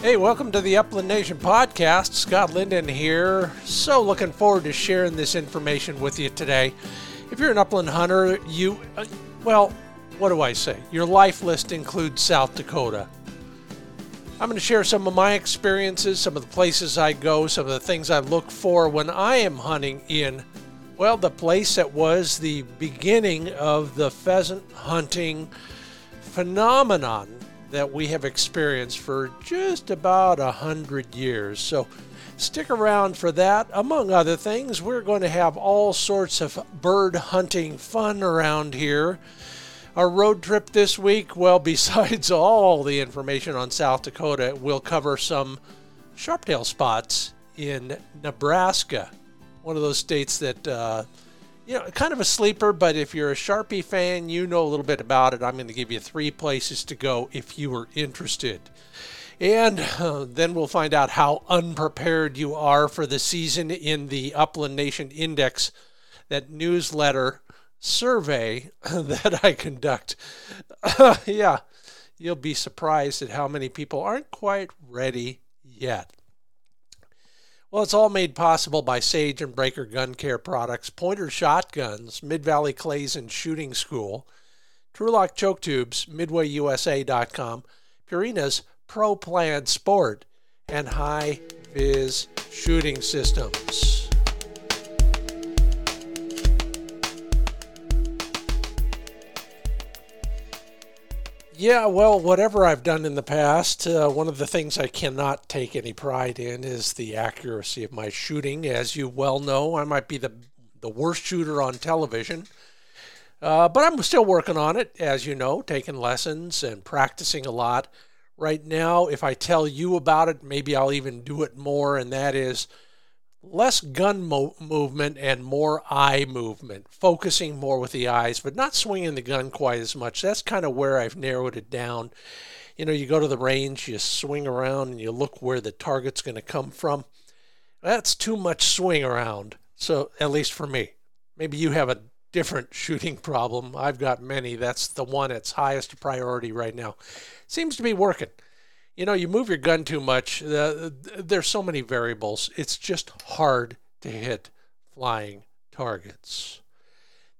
Hey, welcome to the Upland Nation podcast. Scott Linden here. So looking forward to sharing this information with you today. If you're an upland hunter, you, uh, well, what do I say? Your life list includes South Dakota. I'm going to share some of my experiences, some of the places I go, some of the things I look for when I am hunting in, well, the place that was the beginning of the pheasant hunting phenomenon that we have experienced for just about a hundred years. So stick around for that. Among other things, we're going to have all sorts of bird hunting fun around here. Our road trip this week, well, besides all the information on South Dakota, we'll cover some sharptail spots in Nebraska, one of those states that uh, you know, kind of a sleeper, but if you're a Sharpie fan, you know a little bit about it. I'm going to give you three places to go if you are interested. And uh, then we'll find out how unprepared you are for the season in the Upland Nation Index, that newsletter survey that I conduct. yeah, you'll be surprised at how many people aren't quite ready yet. Well, it's all made possible by Sage and Braker Gun Care products, Pointer Shotguns, Mid Valley Clays and Shooting School, Trulock Choke Tubes, MidwayUSA.com, Purina's Pro Plan Sport, and High Viz Shooting Systems. Yeah, well, whatever I've done in the past, uh, one of the things I cannot take any pride in is the accuracy of my shooting. As you well know, I might be the the worst shooter on television, uh, but I'm still working on it. As you know, taking lessons and practicing a lot. Right now, if I tell you about it, maybe I'll even do it more, and that is less gun mo- movement and more eye movement, focusing more with the eyes, but not swinging the gun quite as much. That's kind of where I've narrowed it down. You know, you go to the range, you swing around, and you look where the target's going to come from. That's too much swing around. So, at least for me. Maybe you have a different shooting problem. I've got many. That's the one that's highest priority right now. Seems to be working you know, you move your gun too much. Uh, there's so many variables. It's just hard to hit flying targets.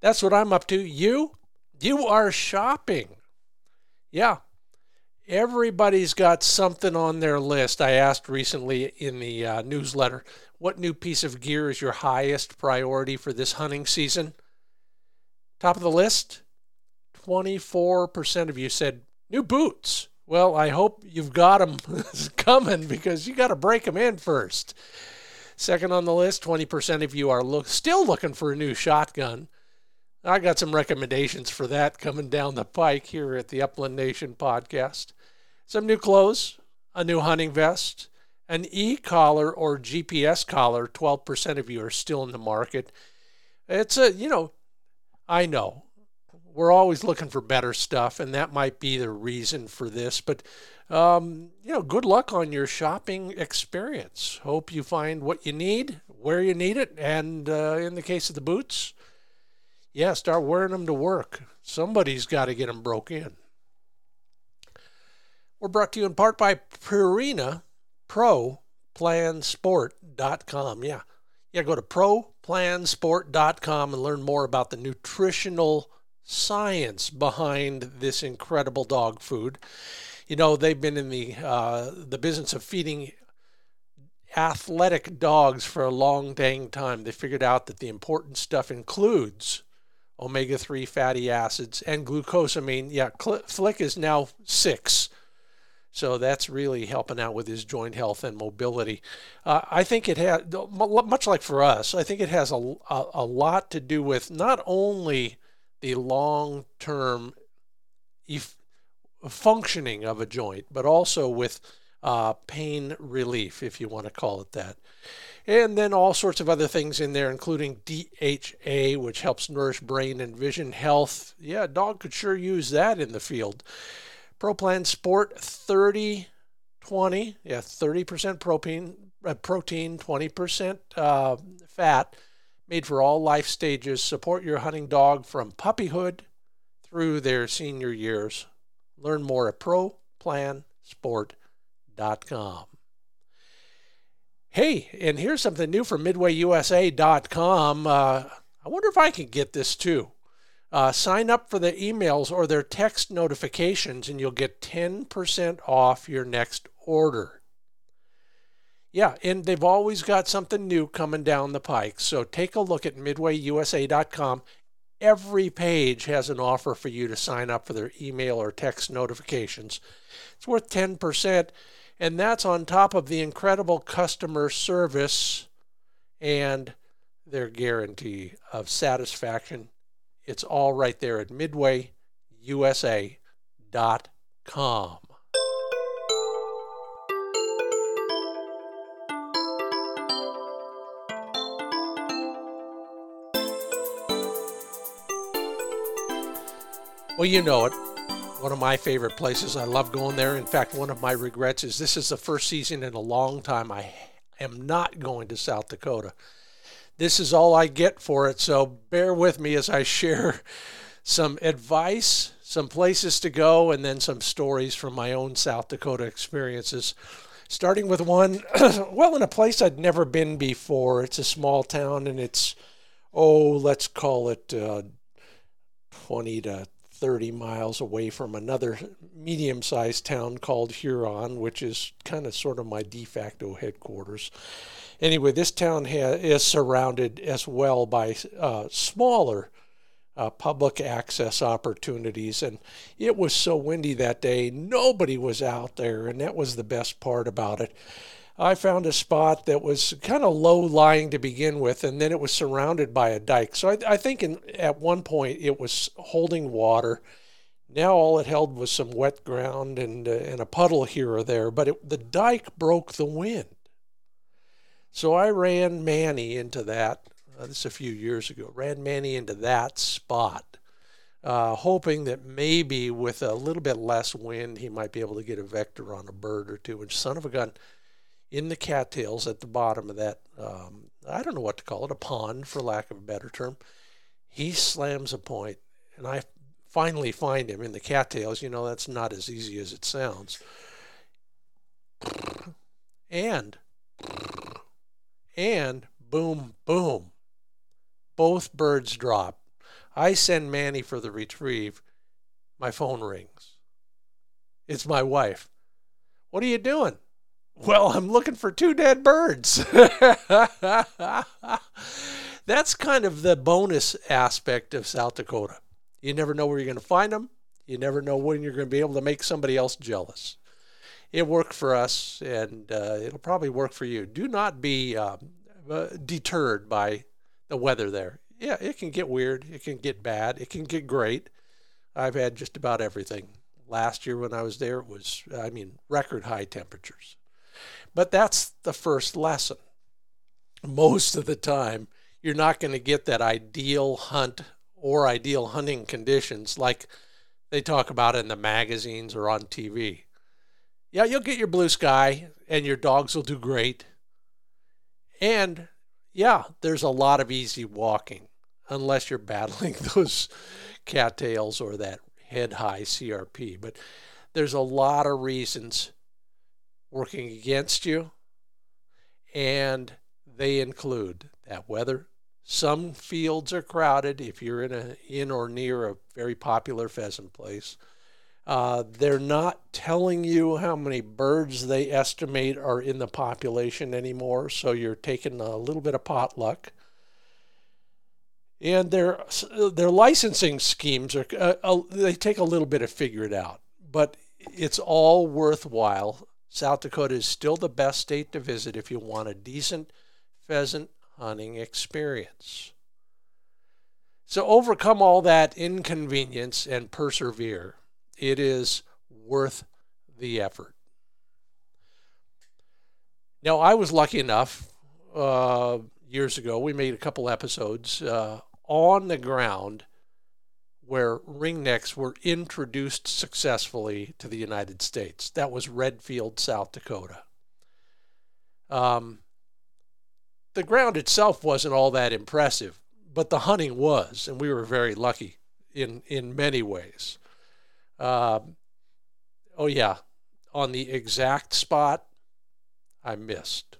That's what I'm up to. You, you are shopping. Yeah. Everybody's got something on their list. I asked recently in the uh, newsletter, what new piece of gear is your highest priority for this hunting season? Top of the list, 24% of you said new boots. Well, I hope you've got them coming because you got to break them in first. Second on the list, 20% of you are look, still looking for a new shotgun. I got some recommendations for that coming down the pike here at the Upland Nation podcast. Some new clothes, a new hunting vest, an e collar or GPS collar. 12% of you are still in the market. It's a, you know, I know we're always looking for better stuff, and that might be the reason for this. But um, you know, good luck on your shopping experience. Hope you find what you need, where you need it, and uh, in the case of the boots, yeah, start wearing them to work. Somebody's got to get them broke in. We're brought to you in part by Purina Pro Plansport.com. Yeah. Yeah, go to ProPlansport.com and learn more about the nutritional science behind this incredible dog food. You know, they've been in the uh, the business of feeding athletic dogs for a long dang time. They figured out that the important stuff includes omega 3 fatty acids and glucosamine. Yeah, Flick is now six. So that's really helping out with his joint health and mobility. Uh, I think it has, much like for us, I think it has a, a, a lot to do with not only the long term functioning of a joint, but also with uh, pain relief, if you want to call it that. And then all sorts of other things in there, including DHA, which helps nourish brain and vision health. Yeah, dog could sure use that in the field. ProPlan Sport 30 20, yeah, 30% protein, uh, protein 20% uh, fat made for all life stages. Support your hunting dog from puppyhood through their senior years. Learn more at ProPlansport.com. Hey, and here's something new from midwayusa.com. Uh, I wonder if I can get this too. Uh, sign up for the emails or their text notifications, and you'll get 10% off your next order. Yeah, and they've always got something new coming down the pike. So take a look at midwayusa.com. Every page has an offer for you to sign up for their email or text notifications. It's worth 10%, and that's on top of the incredible customer service and their guarantee of satisfaction it's all right there at midwayusa.com. Well, you know it. One of my favorite places. I love going there. In fact, one of my regrets is this is the first season in a long time I am not going to South Dakota this is all I get for it. So bear with me as I share some advice, some places to go, and then some stories from my own South Dakota experiences. Starting with one, well, in a place I'd never been before. It's a small town and it's, oh, let's call it uh, 20 to 30 miles away from another medium sized town called Huron, which is kind of sort of my de facto headquarters anyway, this town ha- is surrounded as well by uh, smaller uh, public access opportunities. And it was so windy that day, nobody was out there, and that was the best part about it. I found a spot that was kind of low lying to begin with, and then it was surrounded by a dike. So I, I think in, at one point it was holding water. Now all it held was some wet ground and, uh, and a puddle here or there, but it, the dike broke the wind. So I ran Manny into that. Uh, this a few years ago. Ran Manny into that spot, uh, hoping that maybe with a little bit less wind, he might be able to get a vector on a bird or two. And son of a gun, in the cattails at the bottom of that, um, I don't know what to call it, a pond for lack of a better term, he slams a point, and I finally find him in the cattails. You know, that's not as easy as it sounds. And and boom, boom, both birds drop. I send Manny for the retrieve. My phone rings. It's my wife. What are you doing? Well, I'm looking for two dead birds. That's kind of the bonus aspect of South Dakota. You never know where you're going to find them. You never know when you're going to be able to make somebody else jealous it worked for us, and uh, it'll probably work for you. Do not be um, uh, deterred by the weather there. Yeah, it can get weird. It can get bad. It can get great. I've had just about everything. Last year when I was there, it was, I mean, record high temperatures. But that's the first lesson. Most of the time, you're not going to get that ideal hunt or ideal hunting conditions like they talk about in the magazines or on TV. Yeah, you'll get your blue sky and your dogs will do great. And yeah, there's a lot of easy walking unless you're battling those cattails or that head high CRP. But there's a lot of reasons working against you, and they include that weather. Some fields are crowded if you're in a in or near a very popular pheasant place. Uh, they're not telling you how many birds they estimate are in the population anymore, so you're taking a little bit of potluck. And their their licensing schemes are uh, uh, they take a little bit to figure it out, but it's all worthwhile. South Dakota is still the best state to visit if you want a decent pheasant hunting experience. So overcome all that inconvenience and persevere it is worth the effort. Now, I was lucky enough uh, years ago, we made a couple episodes uh, on the ground where ringnecks were introduced successfully to the United States. That was Redfield, South Dakota. Um, the ground itself wasn't all that impressive, but the hunting was, and we were very lucky in, in many ways. Uh, oh, yeah. on the exact spot, I missed.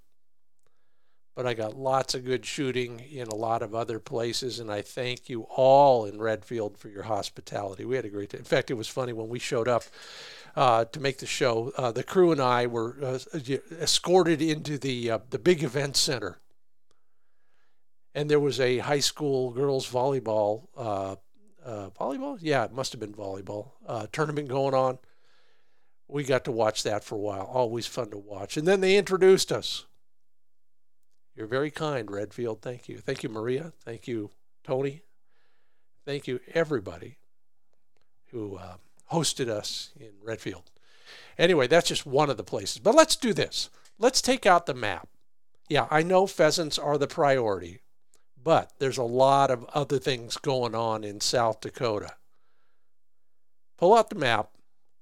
But I got lots of good shooting in a lot of other places, and I thank you all in Redfield for your hospitality. We had a great day. In fact, it was funny when we showed up uh, to make the show. Uh, the crew and I were uh, escorted into the uh, the big event center, and there was a high school girls volleyball uh, uh, volleyball. Yeah, it must have been volleyball tournament going on. We got to watch that for a while. Always fun to watch. And then they introduced us. You're very kind, Redfield. Thank you. Thank you, Maria. Thank you, Tony. Thank you, everybody who um, hosted us in Redfield. Anyway, that's just one of the places. But let's do this. Let's take out the map. Yeah, I know pheasants are the priority, but there's a lot of other things going on in South Dakota. Pull out the map.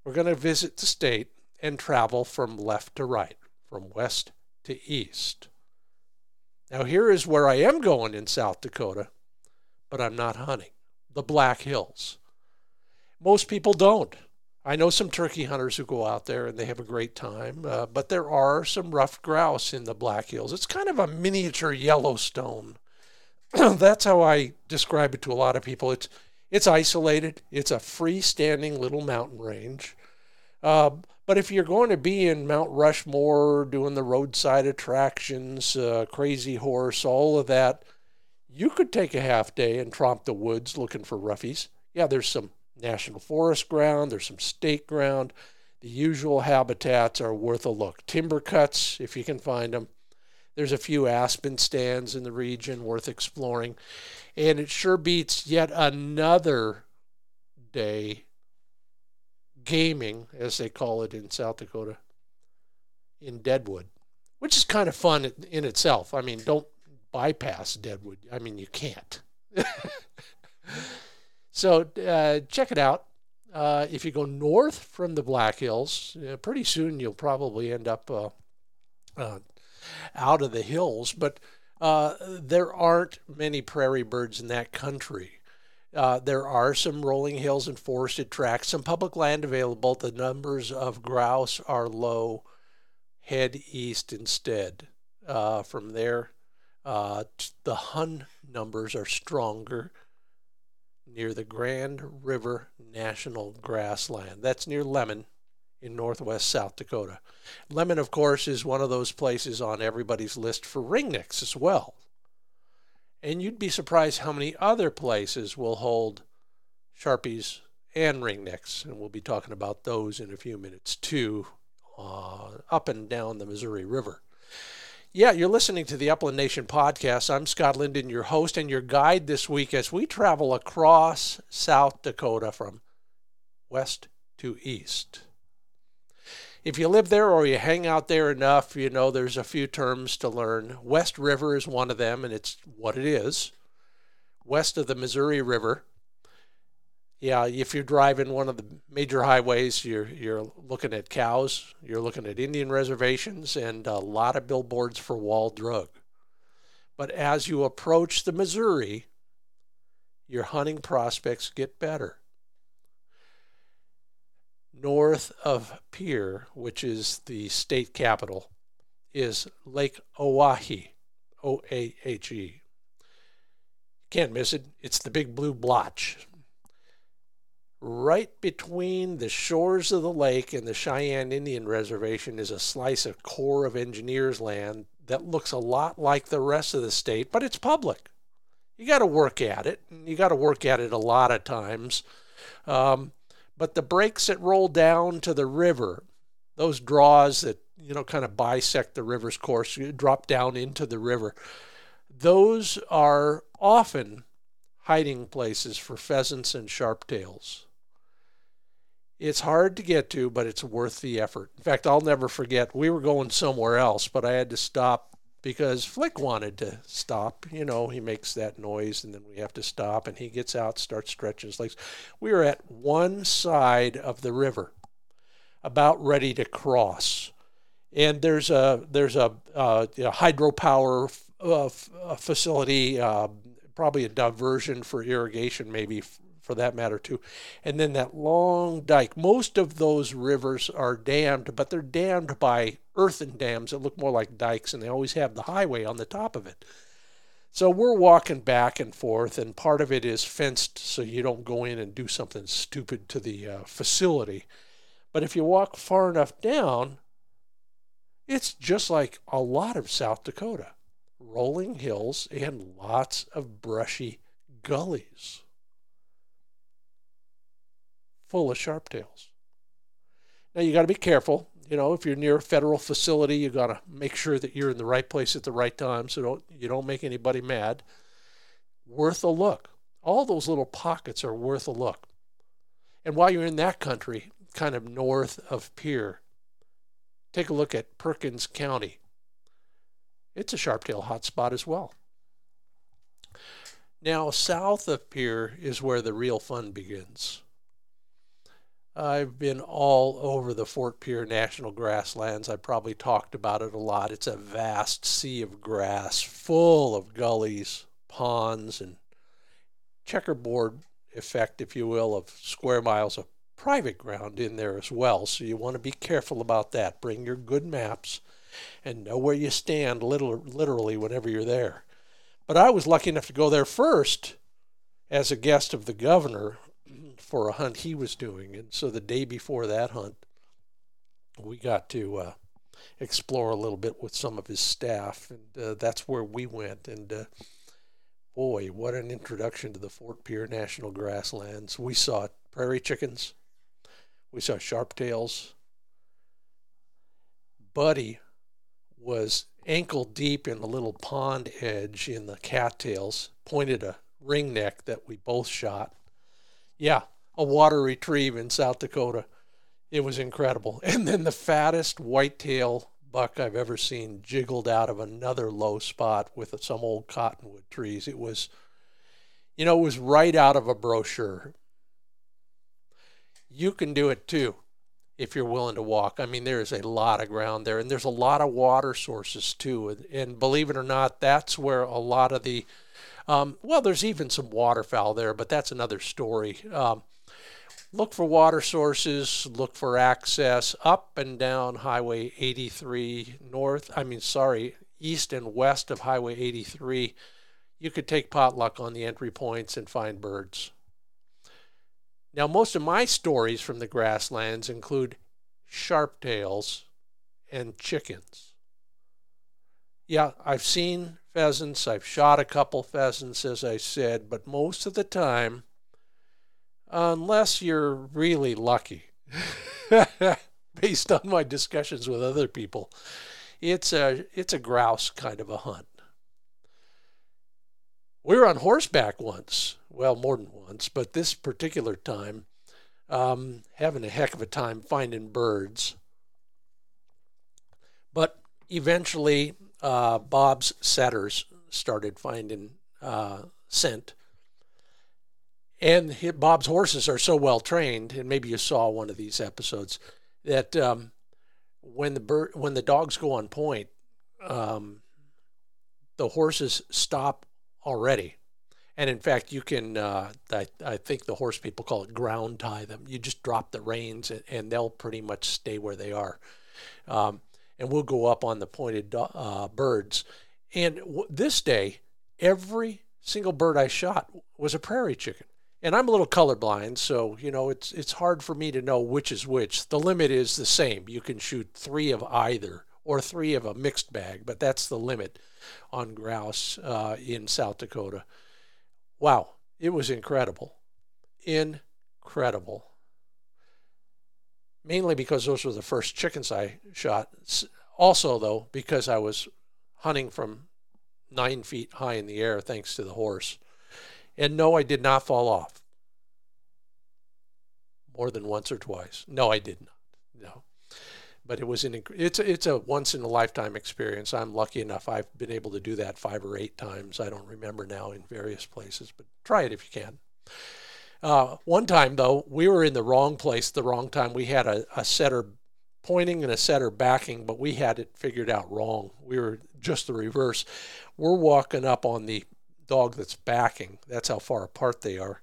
We're going to visit the state and travel from left to right, from west to east. Now, here is where I am going in South Dakota, but I'm not hunting the Black Hills. Most people don't. I know some turkey hunters who go out there and they have a great time, uh, but there are some ruffed grouse in the Black Hills. It's kind of a miniature Yellowstone. That's how I describe it to a lot of people. It's it's isolated. It's a freestanding little mountain range. Uh, but if you're going to be in Mount Rushmore, doing the roadside attractions, uh, Crazy Horse, all of that, you could take a half day and tromp the woods looking for roughies. Yeah, there's some national forest ground, there's some state ground. The usual habitats are worth a look. Timber cuts, if you can find them. There's a few aspen stands in the region worth exploring. And it sure beats yet another day gaming, as they call it in South Dakota, in Deadwood, which is kind of fun in itself. I mean, don't bypass Deadwood. I mean, you can't. So uh, check it out. Uh, if you go north from the Black Hills, uh, pretty soon you'll probably end up uh, uh, out of the hills. But uh, there aren't many prairie birds in that country. Uh, there are some rolling hills and forested tracts, some public land available. The numbers of grouse are low. Head east instead. Uh, from there, uh, the Hun numbers are stronger near the Grand River National Grassland. That's near Lemmon in northwest South Dakota. Lemmon, of course, is one of those places on everybody's list for ringnecks as well. And you'd be surprised how many other places will hold sharpies and ringnecks, and we'll be talking about those in a few minutes too, uh, up and down the Missouri River. Yeah, you're listening to the Upland Nation podcast. I'm Scott Linden, your host and your guide this week as we travel across South Dakota from west to east. If you live there or you hang out there enough, you know there's a few terms to learn. West River is one of them, and it's what it is. West of the Missouri River, yeah, if you're driving one of the major highways, you're you're looking at cows, you're looking at Indian reservations, and a lot of billboards for Wall Drug. But as you approach the Missouri, your hunting prospects get better. North of Pierre, which is the state capital, is Lake Oahe, O A H E. Can't miss it. It's the big blue blotch Right between the shores of the lake and the Cheyenne Indian Reservation is a slice of Corps of Engineers land that looks a lot like the rest of the state, but it's public. You got to work at it. and You got to work at it a lot of times. Um, but the breaks that roll down to the river, those draws that you know kind of bisect the river's course, you drop down into the river. Those are often hiding places for pheasants and sharptails. It's hard to get to, but it's worth the effort. In fact, I'll never forget, we were going somewhere else, but I had to stop because Flick wanted to stop. You know, he makes that noise and then we have to stop and he gets out, starts stretching his legs. We are at one side of the river, about ready to cross. And there's a there's a, uh, hydropower f- uh, f- facility, uh, probably a diversion for irrigation, maybe for that matter too. And then that long dike. Most of those rivers are dammed, but they're dammed by earthen dams that look more like dikes, and they always have the highway on the top of it. So we're walking back and forth, and part of it is fenced so you don't go in and do something stupid to the uh, facility. But if you walk far enough down, it's just like a lot of South Dakota rolling hills and lots of brushy gullies full of sharptails. Now you got to be careful. You know, if you're near a federal facility, you got to make sure that you're in the right place at the right time so don't you don't make anybody mad. Worth a look. All those little pockets are worth a look. And while you're in that country, kind of north of Pierre, take a look at Perkins County. It's a sharptail hotspot as well. Now, south of Pierre is where the real fun begins. I've been all over the Fort Pierre National Grasslands. I probably talked about it a lot. It's a vast sea of grass full of gullies, ponds, and checkerboard effect, if you will, of square miles of private ground in there as well. So you want to be careful about that. Bring your good maps and know where you stand literally whenever you're there. But I was lucky enough to go there first as a guest of the governor for a hunt he was doing. And so the day before that hunt, we got to uh, explore a little bit with some of his staff, and uh, that's where we went. And uh, boy, what an introduction to the Fort Pierre National Grasslands! We saw prairie chickens, we saw sharptails. Buddy was ankle deep in a little pond edge in the cattails, pointed a ringneck that we both shot. Yeah, a water retrieve in South Dakota. It was incredible. And then the fattest whitetail buck I've ever seen jiggled out of another low spot with some old cottonwood trees. It was, you know, it was right out of a brochure. You can do it too if you're willing to walk. I mean, there is a lot of ground there, and there's a lot of water sources too. And, and believe it or not, that's where a lot of the, um, well, there's even some waterfowl there, but that's another story. Um, look for water sources, look for access up and down Highway 83 north, I mean, sorry, east and west of Highway 83. You could take potluck on the entry points and find birds. Now, most of my stories from the grasslands include sharptails and chickens. Yeah, I've seen pheasants, I've shot a couple pheasants, as I said, but most of the time, unless you're really lucky, based on my discussions with other people, it's a it's a grouse kind of a hunt. We were on horseback once, well, more than once, but this particular time, um, having a heck of a time finding birds. But eventually, uh, Bob's setters started finding uh, scent and Bob's horses are so well trained, and maybe you saw one of these episodes that um, when the when the dogs go on point, um, the horses stop already. And in fact, you can, uh, I, I think the horse people call it ground tie them. You just drop the reins and, and they'll pretty much stay where they are. Um, and we'll go up on the pointed uh, birds. And w- this day, every single bird I shot was a prairie chicken and I'm a little colorblind, so you know it's it's hard for me to know which is which. The limit is the same. You can shoot three of either or three of a mixed bag, but that's the limit on grouse uh, in South Dakota. Wow, it was incredible, incredible. Mainly because those were the first chickens I shot. Also, though, because I was hunting from nine feet high in the air, thanks to the horse. And no, I did not fall off. More than once or twice. No, I did not. No. But it was an it's a, it's a once in a lifetime experience. I'm lucky enough I've been able to do that 5 or 8 times. I don't remember now in various places, but try it if you can. Uh, one time though, we were in the wrong place the wrong time. We had a, a setter pointing and a setter backing, but we had it figured out wrong. We were just the reverse. We're walking up on the dog that's backing. That's how far apart they are.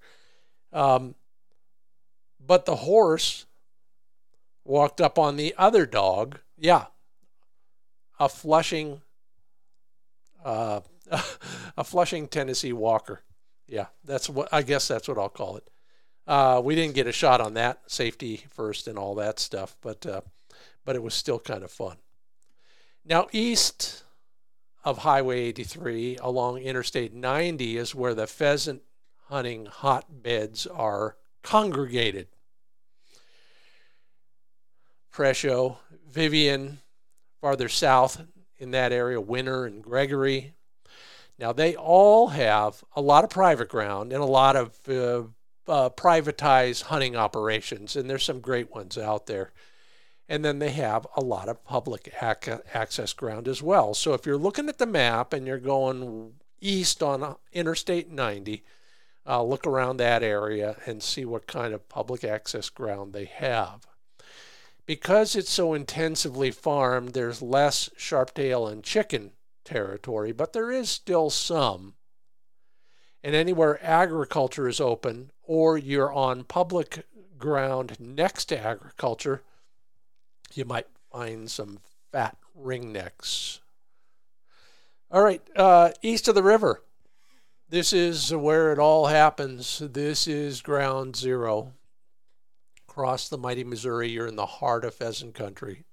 Um, but the horse walked up on the other dog. Yeah, a Flushing, uh, a Flushing, Tennessee Walker. Yeah, that's what I guess that's what I'll call it. Uh, we didn't get a shot on that safety first and all that stuff, but uh, but it was still kind of fun. Now east of Highway 83 along Interstate 90 is where the pheasant hunting hotbeds are congregated. Presho, Vivian, farther south in that area, Winner and Gregory. Now, they all have a lot of private ground and a lot of uh, uh, privatized hunting operations, and there's some great ones out there. And then they have a lot of public ac- access ground as well. So if you're looking at the map and you're going east on Interstate 90, uh, look around that area and see what kind of public access ground they have. Because it's so intensively farmed, there's less sharptail and chicken territory, but there is still some. And anywhere agriculture is open or you're on public ground next to agriculture, you might find some fat ringnecks. All right, uh, east of the river. This is where it all happens. This is ground zero. Across the mighty Missouri, you're in the heart of pheasant country.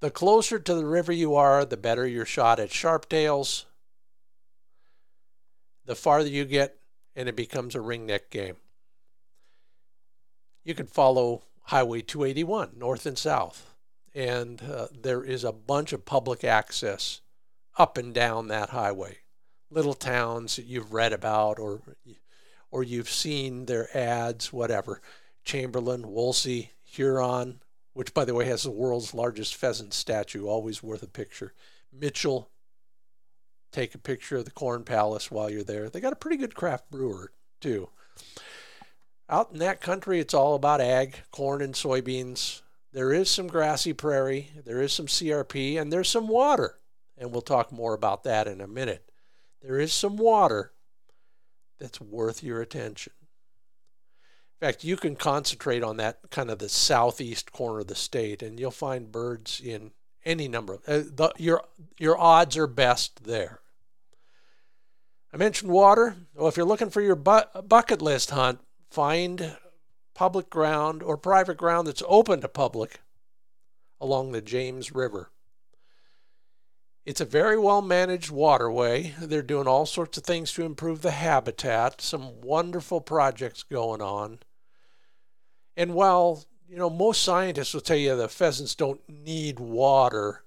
The closer to the river you are, the better your shot at sharptails. The farther you get, and it becomes a ringneck game. You can follow Highway 281 north and south, and uh, there is a bunch of public access up and down that highway. Little towns that you've read about or or you've seen their ads, whatever. Chamberlain, Wolsey, Huron, which by the way has the world's largest pheasant statue, always worth a picture. Mitchell, take a picture of the Corn Palace while you're there. They got a pretty good craft brewer too. Out in that country, it's all about ag, corn and soybeans. There is some grassy prairie, there is some CRP, and there's some water. And we'll talk more about that in a minute. There is some water that's worth your attention. In fact, you can concentrate on that kind of the southeast corner of the state, and you'll find birds in any number. Of, uh, the, your your odds are best there. I mentioned water. Well, if you're looking for your bu- bucket list hunt, find public ground or private ground that's open to public along the James River. It's a very well managed waterway. They're doing all sorts of things to improve the habitat, some wonderful projects going on. And while, you know, most scientists will tell you the pheasants don't need water,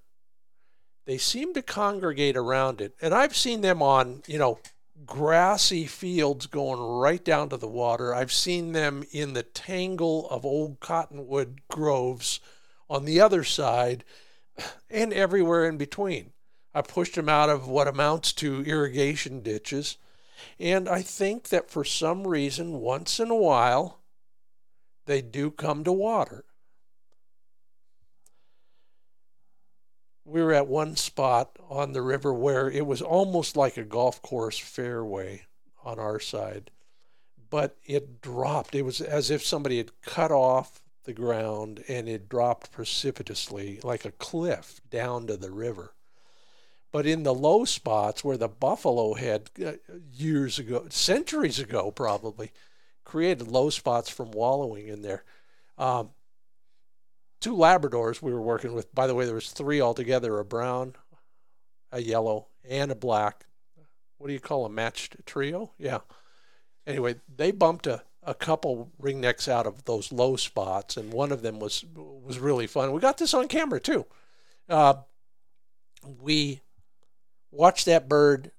they seem to congregate around it. And I've seen them on, you know, grassy fields going right down to the water. I've seen them in the tangle of old cottonwood groves on the other side and everywhere in between. I pushed them out of what amounts to irrigation ditches. And I think that for some reason, once in a while, they do come to water. We were at one spot on the river where it was almost like a golf course fairway on our side, but it dropped. It was as if somebody had cut off the ground and it dropped precipitously like a cliff down to the river. But in the low spots where the buffalo had uh, years ago, centuries ago probably, created low spots from wallowing in there. Um, two Labradors we were working with. By the way, there was three altogether: a brown, a yellow, and a black. What do you call a matched trio? Yeah. Anyway, they bumped a, a couple ringnecks out of those low spots, and one of them was was really fun. We got this on camera too. Uh, we watched that bird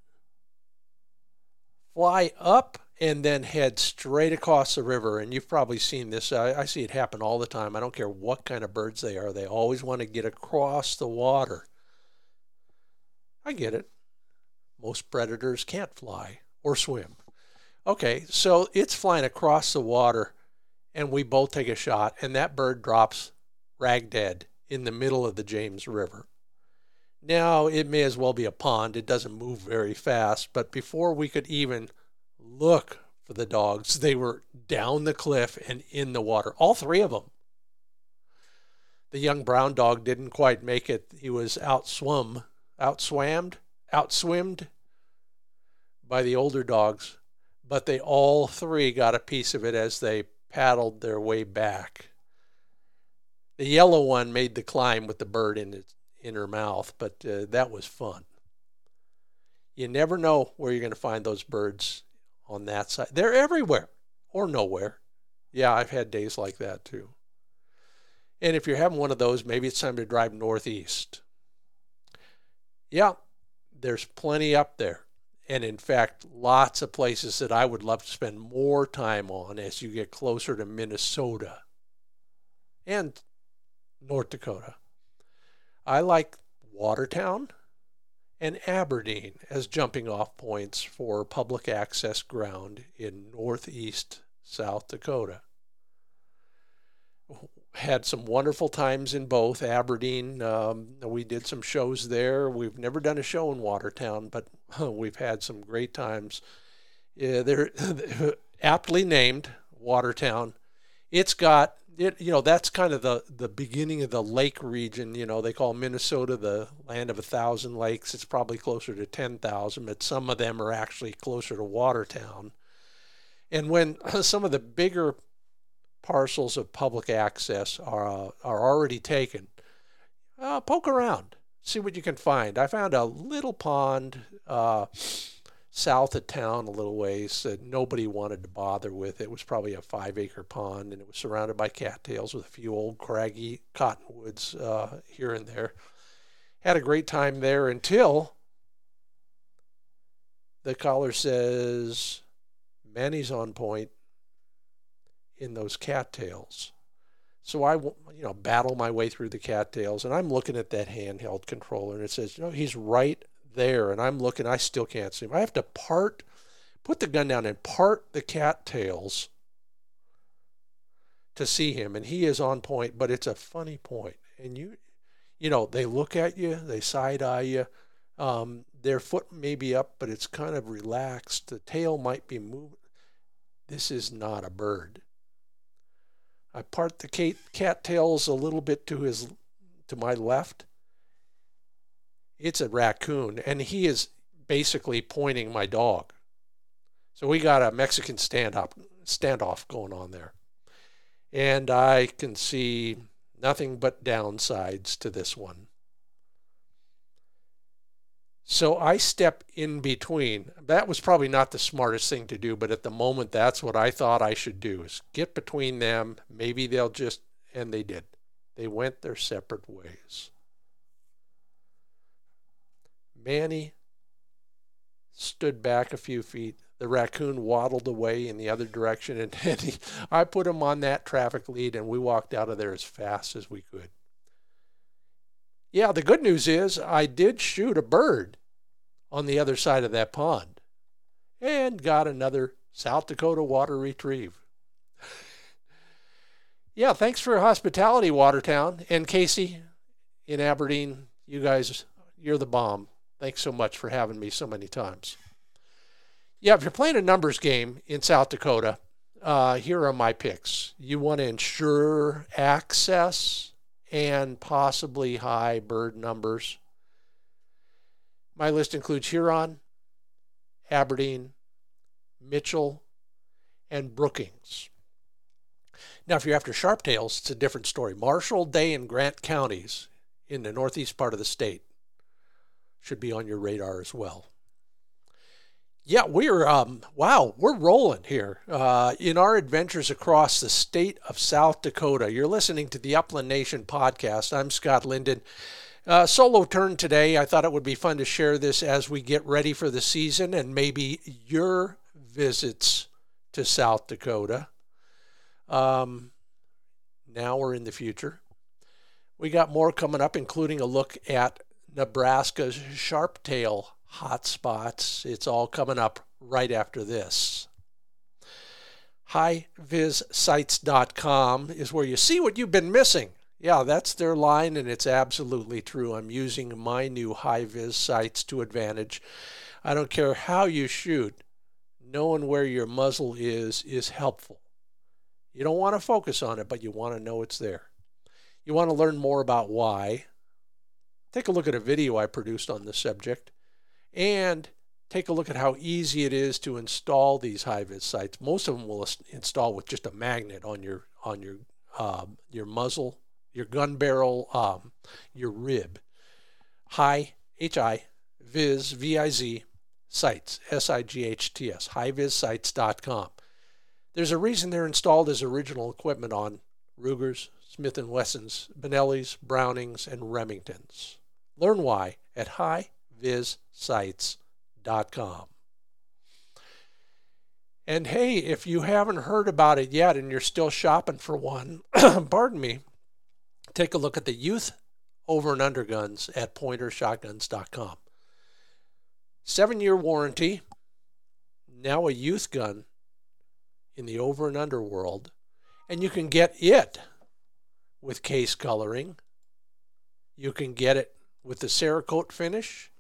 fly up and then head straight across the river. And you've probably seen this. I, I, see it happen all the time. I don't care what kind of birds they are, they always want to get across the water. I get it. Most predators can't fly or swim. Okay, so it's flying across the water, and we both take a shot, and that bird drops rag dead in the middle of the James River. Now, it may as well be a pond. It doesn't move very fast, but before we could even look for the dogs. They were down the cliff and in the water, all three of them. The young brown dog didn't quite make it. He was outswum, outswammed, outswimmed by the older dogs, but they all three got a piece of it as they paddled their way back. The yellow one made the climb with the bird in its in her mouth, but uh, that was fun. You never know where you're going to find those birds on that side. They're everywhere or nowhere. Yeah, I've had days like that too. And if you're having one of those, maybe it's time to drive northeast. Yeah, there's plenty up there. And in fact, lots of places that I would love to spend more time on as you get closer to Minnesota and North Dakota. I like Watertown and Aberdeen as jumping off points for public access ground in northeast South Dakota. Had some wonderful times in both. Aberdeen, um, we did some shows there. We've never done a show in Watertown, but we've had some great times. Yeah, they're aptly named Watertown. It's got it, you know, that's kind of the, the beginning of the lake region. You know, they call Minnesota the land of a thousand lakes. It's probably closer to 10,000, but some of them are actually closer to Watertown. And when some of the bigger parcels of public access are, uh, are already taken, uh, poke around, see what you can find. I found a little pond. Uh, south of town a little ways that nobody wanted to bother with. It was probably a five acre pond and it was surrounded by cattails with a few old craggy cottonwoods uh, here and there. Had a great time there until the caller says Manny's on point in those cattails. So I, you know, battle my way through the cattails, and I'm looking at that handheld controller, and it says, you know, he's right there, and I'm looking, I still can't see him. I have to part, put the gun down and part the cattails to see him, and he is on point, but it's a funny point. And you, you know, they look at you, they side eye you. Um, their foot may be up, but it's kind of relaxed. The tail might be moving. This is not a bird. I part the cat, cattails a little bit to his to my left it's a raccoon, and he is basically pointing my dog. So we got a Mexican standoff standoff going on there. And I can see nothing but downsides to this one. So I step in between. That was probably not the smartest thing to do, but at the moment that's what I thought I should do is get between them. Maybe they'll just and they did. They went their separate ways. Manny stood back a few feet. The raccoon waddled away in the other direction, and, and he, I put him on that traffic lead, and we walked out of there as fast as we could. Yeah, the good news is I did shoot a bird on the other side of that pond and got another South Dakota water retrieve. yeah, thanks for your hospitality, Watertown. And Casey in Aberdeen, you guys, you're the bomb. Thanks so much for having me so many times. Yeah, if you're playing a numbers game in South Dakota, uh, here are my picks. You want to ensure access and possibly high bird numbers. My list includes Huron, Aberdeen, Mitchell, and Brookings. Now, if you're after sharptails, it's a different story. Marshall, Day, and Grant counties in the northeast part of the state should be on your radar as well. Yeah, we're um, wow, we're rolling here uh, in our adventures across the state of South Dakota. You're listening to the Upland Nation podcast. I'm Scott Linden. Uh, solo turn today. I thought it would be fun to share this as we get ready for the season and maybe your visits to South Dakota. Um, now we're in the future. We got more coming up, including a look at Nebraska's sharptail hotspots. It's all coming up right after this. HiVizSights.com is where you see what you've been missing. Yeah, that's their line, and it's absolutely true. I'm using my new HiViz sights to advantage. I don't care how you shoot, knowing where your muzzle is is helpful. You don't want to focus on it, but you want to know it's there. You want to learn more about why. Take a look at a video I produced on this subject and take a look at how easy it is to install these HiViz sights. Most of them will install with just a magnet on your on your um, your muzzle, your gun barrel, um, your rib. High H I Viz V I Z sights S I G H T S HiVizSights.com. There's a reason they're installed as original equipment on Rugers, Smith & Wessons, Benellis, Brownings, and Remingtons. Learn why at HiVizSights.com. And hey, if you haven't heard about it yet and you're still shopping for one, pardon me, take a look at the youth over and under guns at pointershotguns.com. Seven year warranty, now a youth gun in the over and under world, and you can get it with case coloring. You can get it with the Cerakote finish,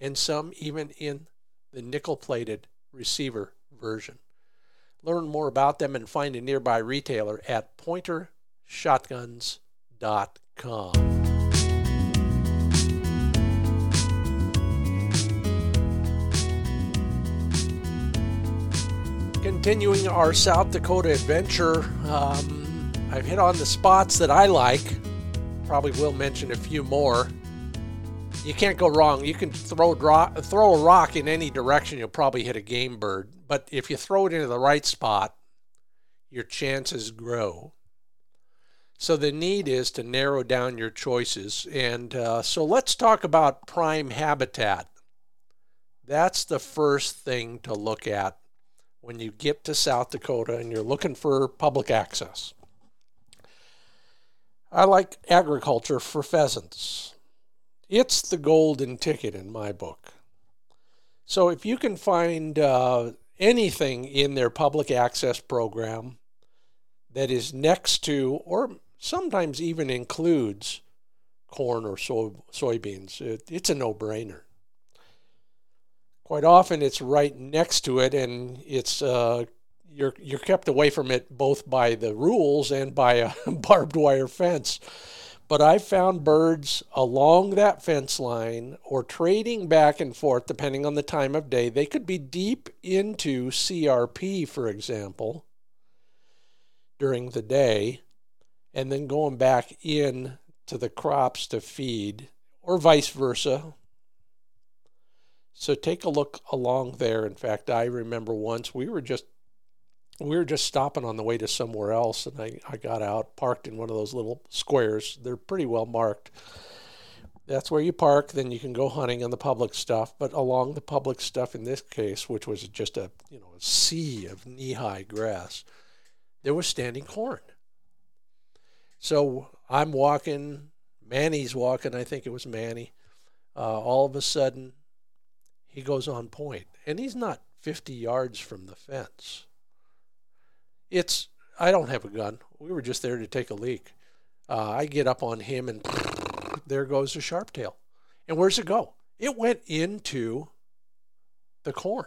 and some even in the nickel plated receiver version. Learn more about them and find a nearby retailer at pointershotguns.com. Continuing our South Dakota adventure, um, I've hit on the spots that I like. Probably will mention a few more. You can't go wrong. You can throw throw a rock in any direction, you'll probably hit a game bird. But if you throw it into the right spot, your chances grow. So the need is to narrow down your choices. And uh, so let's talk about prime habitat. That's the first thing to look at when you get to South Dakota and you're looking for public access. I like agriculture for pheasants. It's the golden ticket in my book. So if you can find uh, anything in their public access program that is next to, or sometimes even includes, corn or soy, soybeans, it, it's a no brainer quite often it's right next to it and it's uh, you're you're kept away from it both by the rules and by a barbed wire fence. But I've found birds along that fence line or trading back and forth depending on the time of day. They could be deep into CRP, for example, during the day, and then going back in to the crops to feed, or vice versa. So take a look along there. In fact, I remember once we were just we were just stopping on the way to somewhere else and I, I got out, parked in one of those little squares. They're pretty well marked. That's where you park, then you can go hunting on the public stuff. But along the public stuff in this case, which was just a you know a sea of knee high grass, there was standing corn. So I'm walking, Manny's walking, I think it was Manny. Uh, all of a sudden, he goes on point, and he's not 50 yards from the fence. It's, I don't have a gun. We were just there to take a leak. Uh, I get up on him, and there goes a sharp tail. And where's it go? It went into the corn.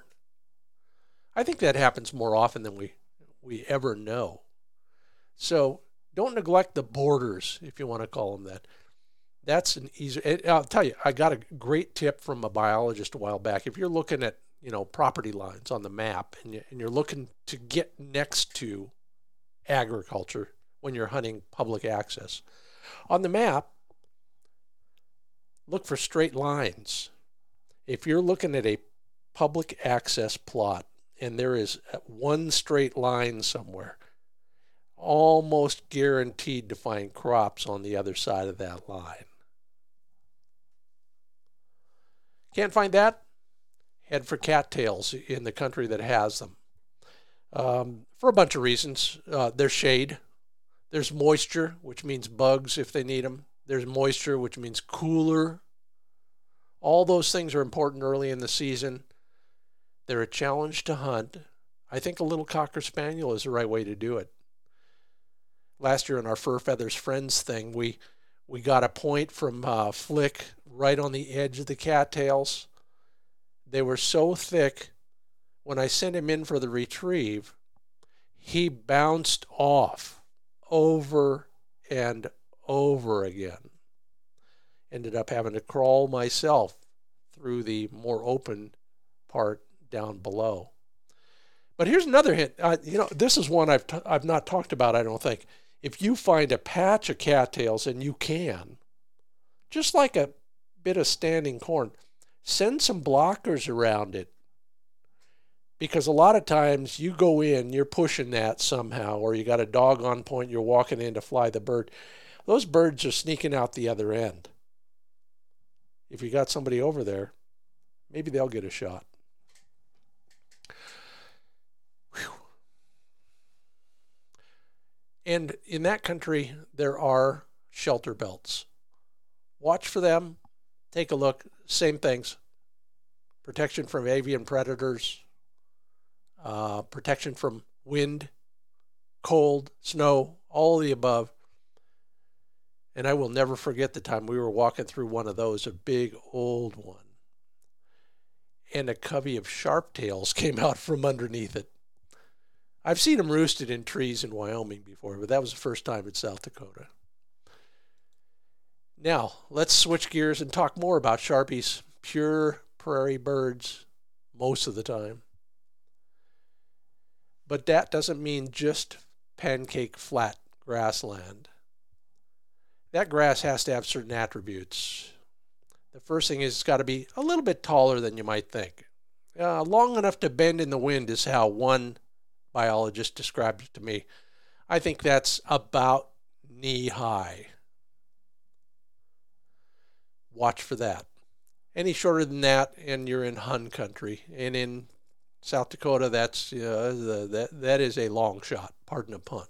I think that happens more often than we, we ever know. So don't neglect the borders, if you want to call them that that's an easy. I'll tell you, I got a great tip from a biologist a while back. If you're looking at you know property lines on the map and, and you're looking to get next to agriculture when you're hunting public access, on the map, look for straight lines. If you're looking at a public access plot and there is one straight line somewhere, almost guaranteed to find crops on the other side of that line. Can't find that? Head for cattails in the country that has them. Um, for a bunch of reasons. Uh, there's shade, there's moisture, which means bugs if they need them. There's moisture, which means cooler. All those things are important early in the season. They're a challenge to hunt. I think a little Cocker Spaniel is the right way to do it. Last year in our Fur Feathers Friends thing, we we got a point from uh, Flick right on the edge of the cattails. They were so thick, when I sent him in for the retrieve, he bounced off over and over again. Ended up having to crawl myself through the more open part down below. But here's another hint. Uh, you know, this is one I've t- I've not talked about. I don't think. If you find a patch of cattails, and you can, just like a bit of standing corn, send some blockers around it. Because a lot of times you go in, you're pushing that somehow, or you got a dog on point, you're walking in to fly the bird. Those birds are sneaking out the other end. If you got somebody over there, maybe they'll get a shot. And in that country, there are shelter belts. Watch for them. Take a look. Same things protection from avian predators, uh, protection from wind, cold, snow, all the above. And I will never forget the time we were walking through one of those, a big old one. And a covey of sharp tails came out from underneath it. I've seen them roosted in trees in Wyoming before, but that was the first time in South Dakota. Now, let's switch gears and talk more about Sharpies, pure prairie birds most of the time. But that doesn't mean just pancake flat grassland. That grass has to have certain attributes. The first thing is it's got to be a little bit taller than you might think. Uh, long enough to bend in the wind is how one biologist described it to me. I think that's about knee high. Watch for that. Any shorter than that, and you're in Hun country. And in South Dakota, that's uh, the, that that is a long shot. Pardon the pun.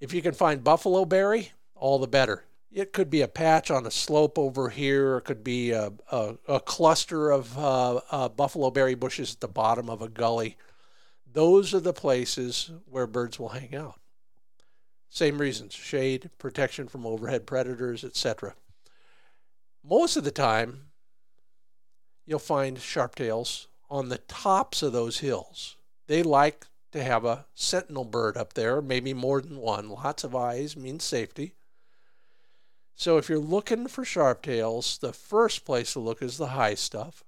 If you can find buffalo berry, all the better. It could be a patch on a slope over here. It could be a, a, a cluster of uh, uh, buffalo berry bushes at the bottom of a gully. Those are the places where birds will hang out. Same reasons shade, protection from overhead predators, etc. Most of the time, you'll find sharptails on the tops of those hills. They like to have a sentinel bird up there, maybe more than one. Lots of eyes means safety. So if you're looking for sharptails, the first place to look is the high stuff.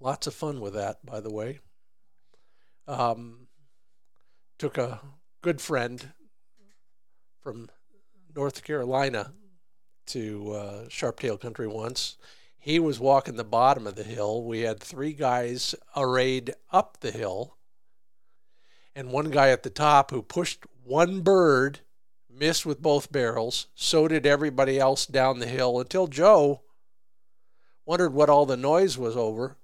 Lots of fun with that, by the way. Um, took a good friend from North Carolina to uh, Sharptail Country once. He was walking the bottom of the hill. We had three guys arrayed up the hill, and one guy at the top who pushed one bird, missed with both barrels. So did everybody else down the hill until Joe wondered what all the noise was over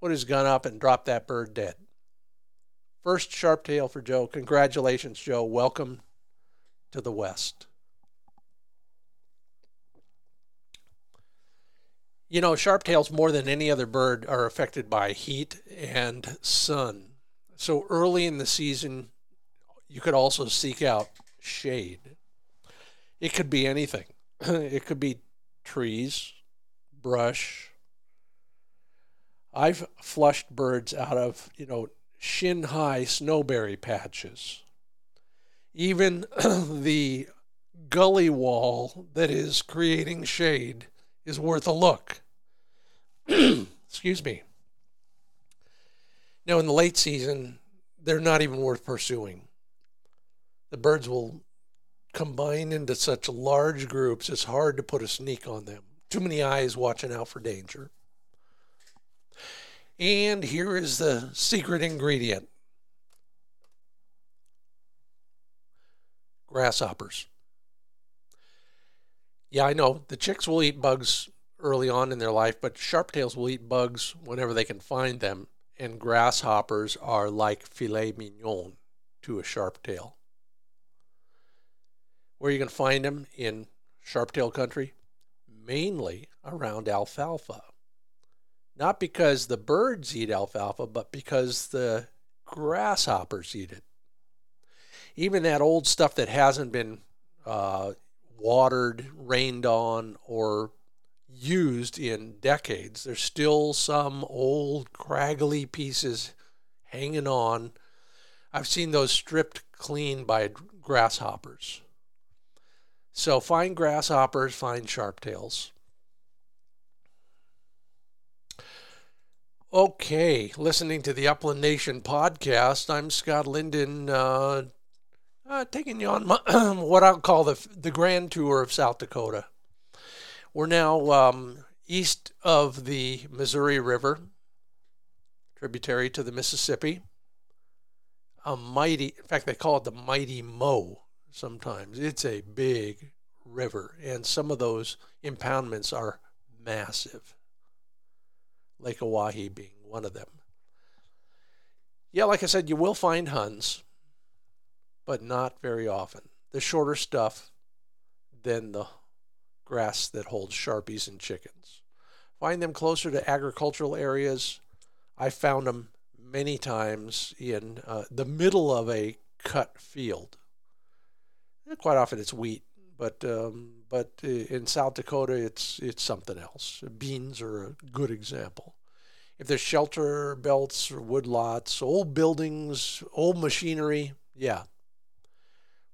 put his gun up, and dropped that bird dead. First sharp tail for Joe. Congratulations, Joe. Welcome to the West. You know, sharptails more than any other bird are affected by heat and sun. So early in the season, you could also seek out shade. It could be anything. it could be trees, brush, I've flushed birds out of, you know, shin high snowberry patches. Even the gully wall that is creating shade is worth a look. Excuse me. Now, in the late season, they're not even worth pursuing. The birds will combine into such large groups, it's hard to put a sneak on them. Too many eyes watching out for danger. And here is the secret ingredient. Grasshoppers. Yeah, I know. The chicks will eat bugs early on in their life, but sharptails will eat bugs whenever they can find them, and grasshoppers are like filet mignon to a sharptail. Where you can find them? In sharptail country, mainly around alfalfa not because the birds eat alfalfa, but because the grasshoppers eat it. Even that old stuff that hasn't been uh, watered, rained on, or used in decades. There's still some old craggly pieces hanging on. I've seen those stripped clean by grasshoppers. So find grasshoppers, find sharptails. Okay, listening to the Upland Nation podcast. I'm Scott Linden, uh, uh, taking you on my, what I'll call the the grand tour of South Dakota. We're now um, east of the Missouri River, tributary to the Mississippi. A mighty, in fact, they call it the Mighty Mo sometimes. It's a big river, and some of those impoundments are massive. Lake Oahe being one of them. Yeah, like I said, you will find Huns, but not very often. The shorter stuff than the grass that holds sharpies and chickens. Find them closer to agricultural areas. I found them many times in uh, the middle of a cut field. Quite often it's wheat, but um, but in South Dakota it's it's something else. Beans are a good example. If there's shelter belts or woodlots, old buildings, old machinery, yeah,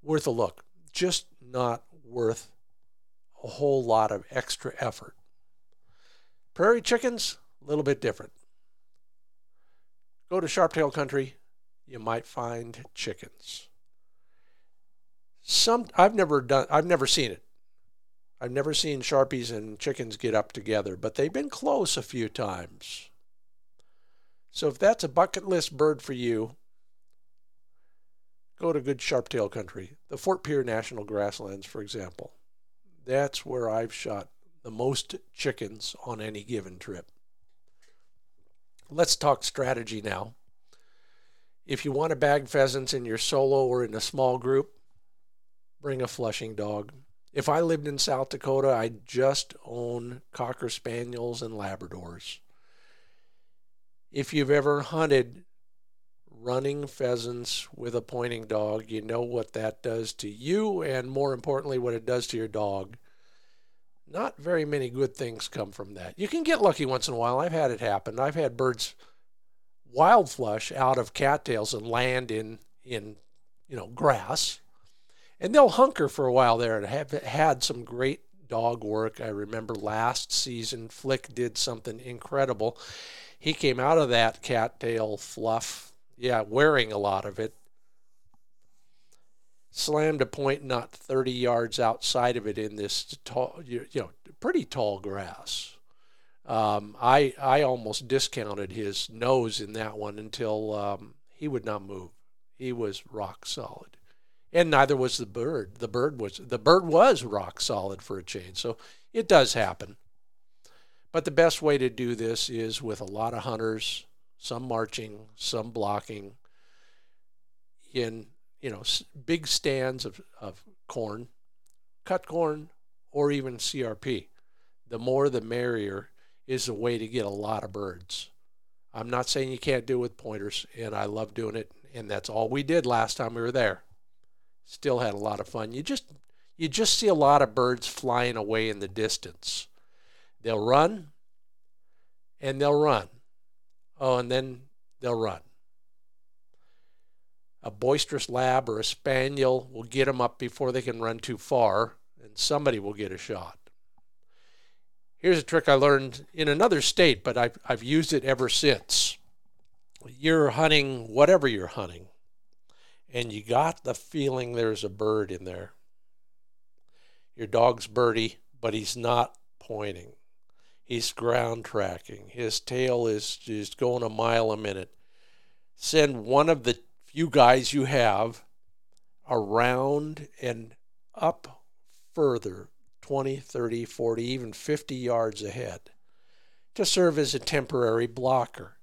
worth a look. Just not worth a whole lot of extra effort. Prairie chickens, a little bit different. Go to Sharptail Country, you might find chickens. Some I've never done I've never seen it. I've never seen Sharpies and chickens get up together, but they've been close a few times. So if that's a bucket list bird for you, go to good sharptail country. The Fort Pierre National Grasslands, for example. That's where I've shot the most chickens on any given trip. Let's talk strategy now. If you want to bag pheasants in your solo or in a small group, bring a flushing dog. If I lived in South Dakota, I'd just own Cocker Spaniels and Labradors. If you've ever hunted running pheasants with a pointing dog, you know what that does to you, and more importantly, what it does to your dog. Not very many good things come from that. You can get lucky once in a while. I've had it happen. I've had birds wild flush out of cattails and land in in you know grass, and they'll hunker for a while there and have had some great dog work. I remember last season, Flick did something incredible he came out of that cattail fluff, yeah, wearing a lot of it. Slammed a point not 30 yards outside of it in this tall, you know, pretty tall grass. Um, I I almost discounted his nose in that one until um, he would not move. He was rock solid, and neither was the bird. The bird was the bird was rock solid for a change. So it does happen. But the best way to do this is with a lot of hunters, some marching, some blocking, in you know big stands of, of corn, cut corn, or even CRP. The more the merrier is a way to get a lot of birds. I'm not saying you can't do it with pointers, and I love doing it, and that's all we did last time we were there. Still had a lot of fun. You just you just see a lot of birds flying away in the distance. They'll run and they'll run. Oh, and then they'll run. A boisterous lab or a spaniel will get them up before they can run too far, and somebody will get a shot. Here's a trick I learned in another state, but I've, I've used it ever since. You're hunting whatever you're hunting, and you got the feeling there's a bird in there. Your dog's birdie, but he's not pointing. He's ground tracking. His tail is just going a mile a minute. Send one of the few guys you have around and up further 20, 30, 40, even 50 yards ahead to serve as a temporary blocker.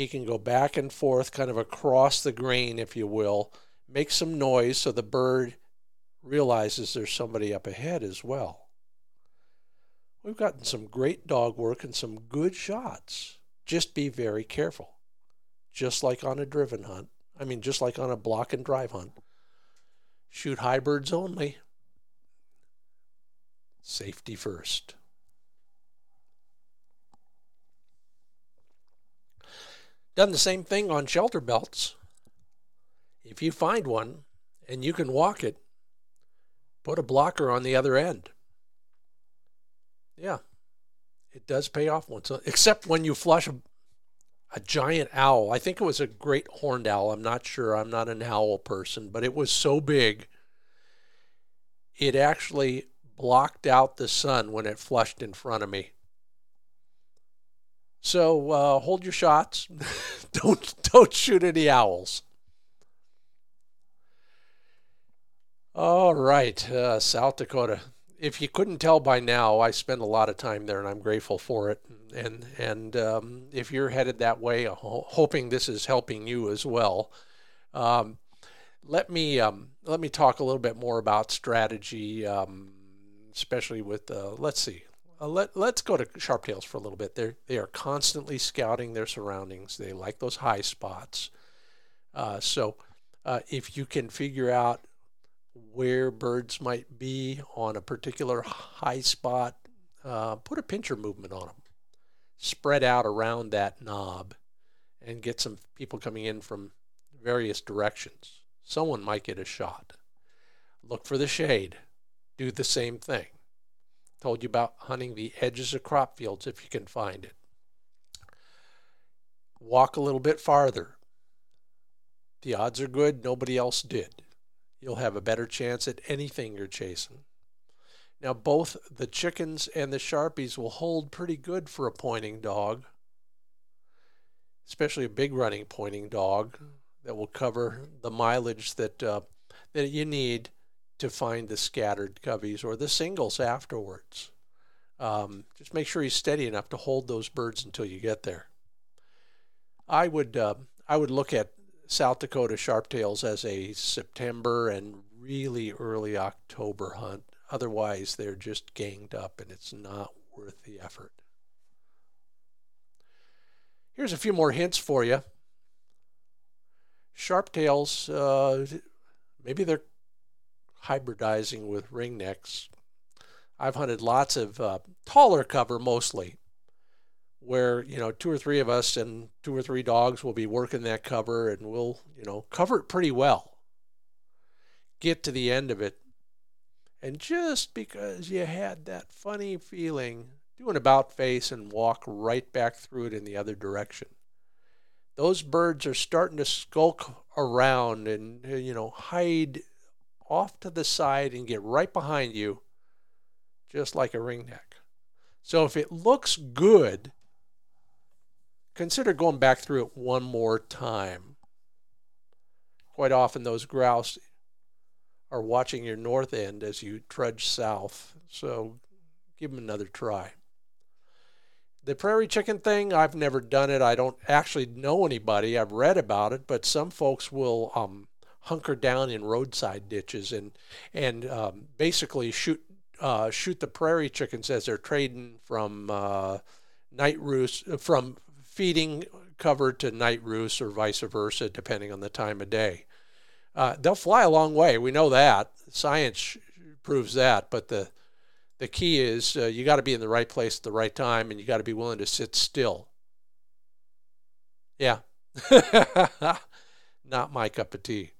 He can go back and forth, kind of across the grain, if you will, make some noise so the bird realizes there's somebody up ahead as well. We've gotten some great dog work and some good shots. Just be very careful. Just like on a driven hunt. I mean, just like on a block and drive hunt. Shoot high birds only. Safety first. Done the same thing on shelter belts. If you find one and you can walk it, put a blocker on the other end. Yeah, it does pay off once, uh, except when you flush a, a giant owl. I think it was a great horned owl. I'm not sure. I'm not an owl person, but it was so big, it actually blocked out the sun when it flushed in front of me. So uh, hold your shots. don't don't shoot any owls. All right, uh, South Dakota. If you couldn't tell by now, I spend a lot of time there, and I'm grateful for it. And and um, if you're headed that way, ho- hoping this is helping you as well, um, let me um, let me talk a little bit more about strategy, um, especially with uh, let's see, uh, let let's go to sharptails for a little bit. They they are constantly scouting their surroundings. They like those high spots. Uh, so uh, if you can figure out where birds might be on a particular high spot, uh, put a pincher movement on them. Spread out around that knob and get some people coming in from various directions. Someone might get a shot. Look for the shade. Do the same thing. Told you about hunting the edges of crop fields if you can find it. Walk a little bit farther. The odds are good nobody else did you'll have a better chance at anything you're chasing. Now, both the chickens and the sharpies will hold pretty good for a pointing dog, especially a big running pointing dog that will cover the mileage that uh, that you need to find the scattered coveys or the singles afterwards. Um, just make sure he's steady enough to hold those birds until you get there. I would uh, I would look at South Dakota sharptails as a September and really early October hunt. Otherwise, they're just ganged up and it's not worth the effort. Here's a few more hints for you. Sharptails, uh, maybe they're hybridizing with ringnecks. I've hunted lots of uh, taller cover mostly, where you know two or three of us and two or three dogs will be working that cover and we'll you know cover it pretty well. Get to the end of it. And just because you had that funny feeling do an about face and walk right back through it in the other direction. Those birds are starting to skulk around and you know hide off to the side and get right behind you just like a ringneck so if it looks good consider going back through it one more time. Quite often, those grouse are watching your north end as you trudge south, so give them another try. The prairie chicken thing, I've never done it. I don't actually know anybody. I've read about it, but some folks will um, hunker down in roadside ditches and and um, basically shoot uh, shoot the prairie chickens as they're trading from uh, night roost from feeding cover to night roost or vice versa, depending on the time of day. Uh, they'll fly a long way. We know that. Science proves that. But the the key is uh, you got to be in the right place at the right time, and you got to be willing to sit still. Yeah, not my cup of tea.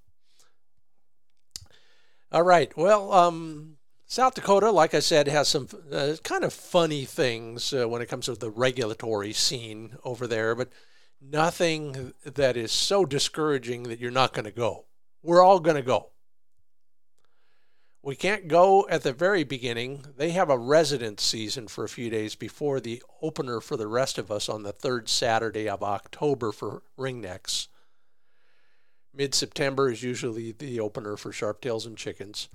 All right. Well, um, South Dakota, like I said, has some uh, kind of funny things uh, when it comes to the regulatory scene over there, but nothing that is so discouraging that you're not going to go. We're all going to go. We can't go at the very beginning. They have a residence season for a few days before the opener for the rest of us on the third Saturday of October for ringnecks. Mid September is usually the opener for sharptails and chickens.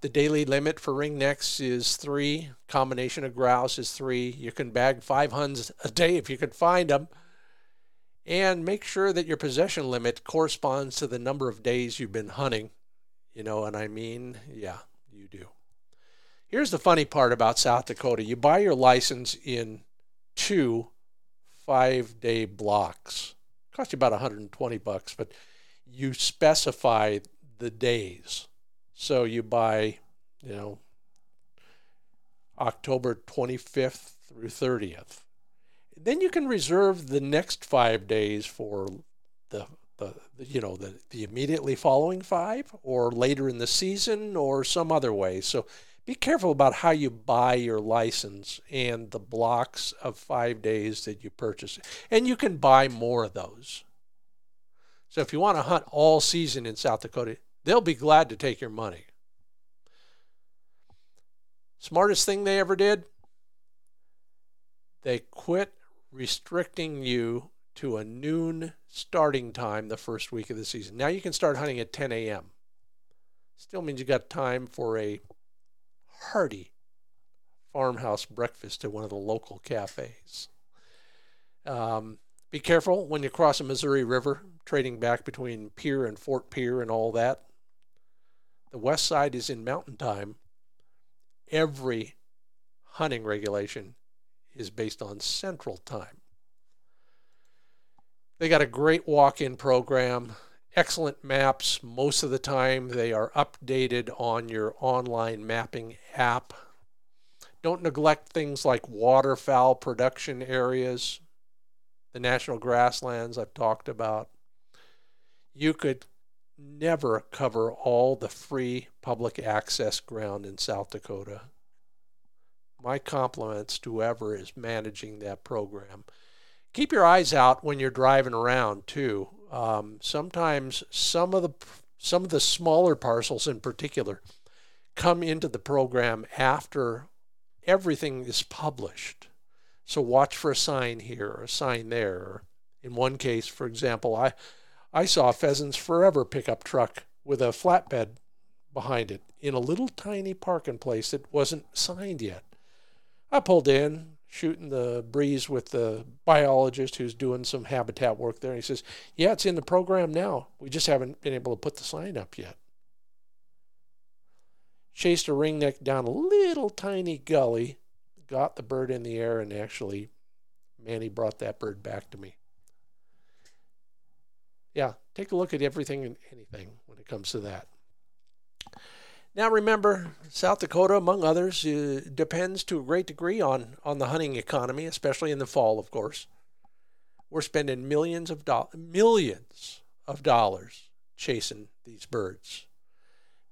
The daily limit for ringnecks is three. Combination of grouse is three. You can bag five huns a day if you can find them. And make sure that your possession limit corresponds to the number of days you've been hunting. You know what I mean? Yeah, you do. Here's the funny part about South Dakota you buy your license in two five day blocks. Cost you about 120 bucks, but you specify the days. So you buy, you know, October 25th through 30th. Then you can reserve the next five days for the, the you know the, the immediately following five or later in the season or some other way. So be careful about how you buy your license and the blocks of five days that you purchase. And you can buy more of those. So if you want to hunt all season in South Dakota, they'll be glad to take your money. Smartest thing they ever did? They quit restricting you to a noon starting time the first week of the season. Now you can start hunting at 10 a.m. Still means you got time for a hearty farmhouse breakfast at one of the local cafes. Um, be careful when you cross the Missouri River, trading back between Pierre and Fort Pierre and all that. The west side is in mountain time. Every hunting regulation is based on central time. They got a great walk in program excellent maps. Most of the time, they are updated on your online mapping app. Don't neglect things like waterfowl production areas, the national grasslands I've talked about. You could never cover all the free public access ground in South Dakota. My compliments to whoever is managing that program. Keep your eyes out when you're driving around too. Um, sometimes some of the some of the smaller parcels in particular come into the program after everything is published. So watch for a sign here or a sign there. In one case, for example, I I saw Pheasants Forever pickup truck with a flatbed behind it in a little tiny parking place that wasn't signed yet. I pulled in, shooting the breeze with the biologist who's doing some habitat work there. And he says, Yeah, it's in the program now. We just haven't been able to put the sign up yet. Chased a ringneck down a little tiny gully, got the bird in the air, and actually, Manny brought that bird back to me. Yeah, take a look at everything and anything when it comes to that. Now, remember, South Dakota, among others, uh, depends to a great degree on, on the hunting economy, especially in the fall, of course. We're spending millions of dollars, millions of dollars chasing these birds,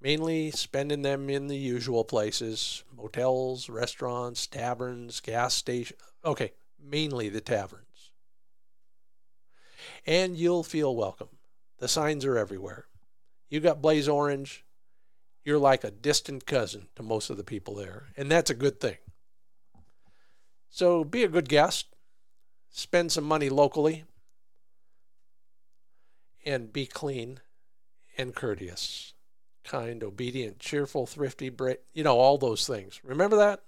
mainly spending them in the usual places: motels, restaurants, taverns, gas stations. Okay, mainly the taverns. And you'll feel welcome. The signs are everywhere. You got blaze orange, you're like a distant cousin to most of the people there, and that's a good thing. So be a good guest, spend some money locally, and be clean and courteous, kind, obedient, cheerful, thrifty, you know, all those things. Remember that?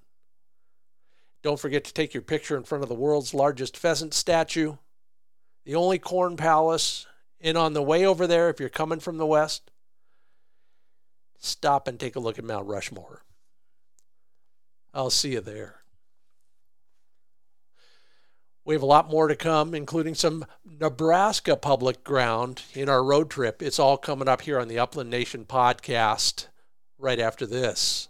Don't forget to take your picture in front of the world's largest pheasant statue, the only corn palace. And on the way over there, if you're coming from the west, stop and take a look at Mount Rushmore. I'll see you there. We have a lot more to come, including some Nebraska public ground in our road trip. It's all coming up here on the Upland Nation podcast right after this.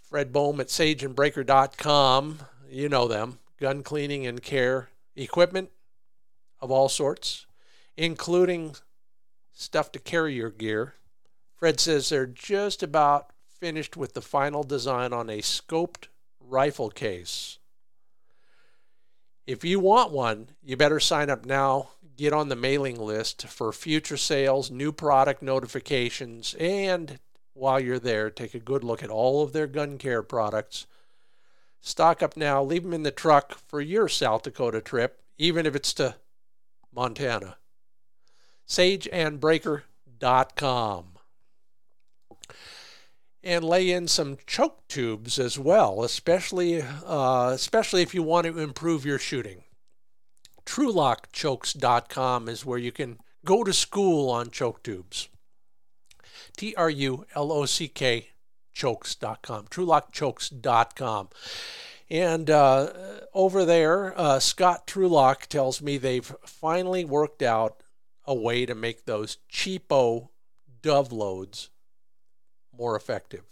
Fred Bohm at sageandbraker.com. You know them. Gun cleaning and care equipment of all sorts, including stuff to carry your gear. Fred says they're just about finished with the final design on a scoped rifle case. If you want one, you better sign up now. Get on the mailing list for future sales, new product notifications, and while you're there, take a good look at all of their gun care products. Stock up now, leave them in the truck for your South Dakota trip, even if it's to Montana sageandbraker.com. And lay in some choke tubes as well, especially uh, especially if you want to improve your shooting. TrulockChokes.com is where you can go to school on choke tubes. T R U L O C K chokes.com. TrulockChokes.com. And uh, over there, uh, Scott Trulock tells me they've finally worked out a way to make those cheapo dove loads more effective.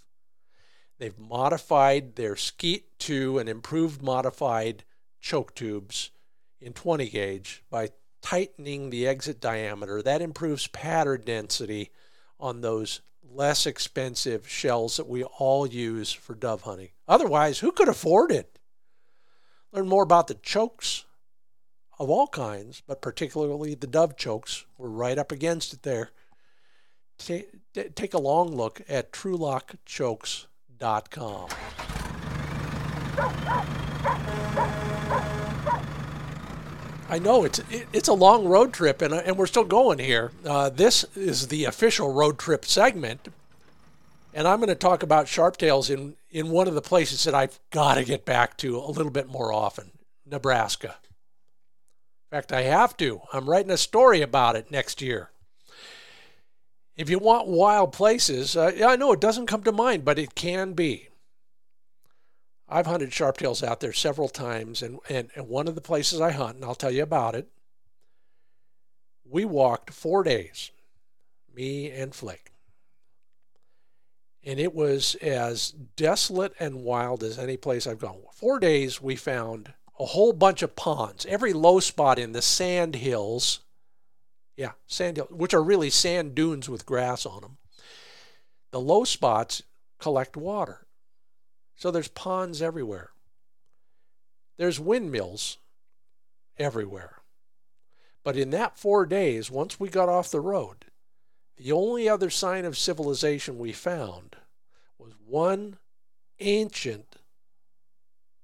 They've modified their Skeet 2 and improved modified choke tubes in 20 gauge by tightening the exit diameter. That improves pattern density on those less expensive shells that we all use for dove hunting. Otherwise, who could afford it? Learn more about the chokes of all kinds, but particularly the dove chokes. We're right up against it there. Take, take a long look at trulockchokes.com. I know it's it's a long road trip, and and we're still going here. Uh, this is the official road trip segment, and I'm going to talk about sharptails in in one of the places that I've got to get back to a little bit more often, Nebraska. In fact, I have to. I'm writing a story about it next year. If you want wild places, uh, I know it doesn't come to mind, but it can be. I've hunted sharptails out there several times, and, and, and one of the places I hunt, and I'll tell you about it, we walked four days, me and Flake. And it was as desolate and wild as any place I've gone. Four days, we found a whole bunch of ponds. Every low spot in the sand hills, yeah, sand hills, which are really sand dunes with grass on them. The low spots collect water. So there's ponds everywhere. There's windmills everywhere. But in that four days, once we got off the road, the only other sign of civilization we found was one ancient,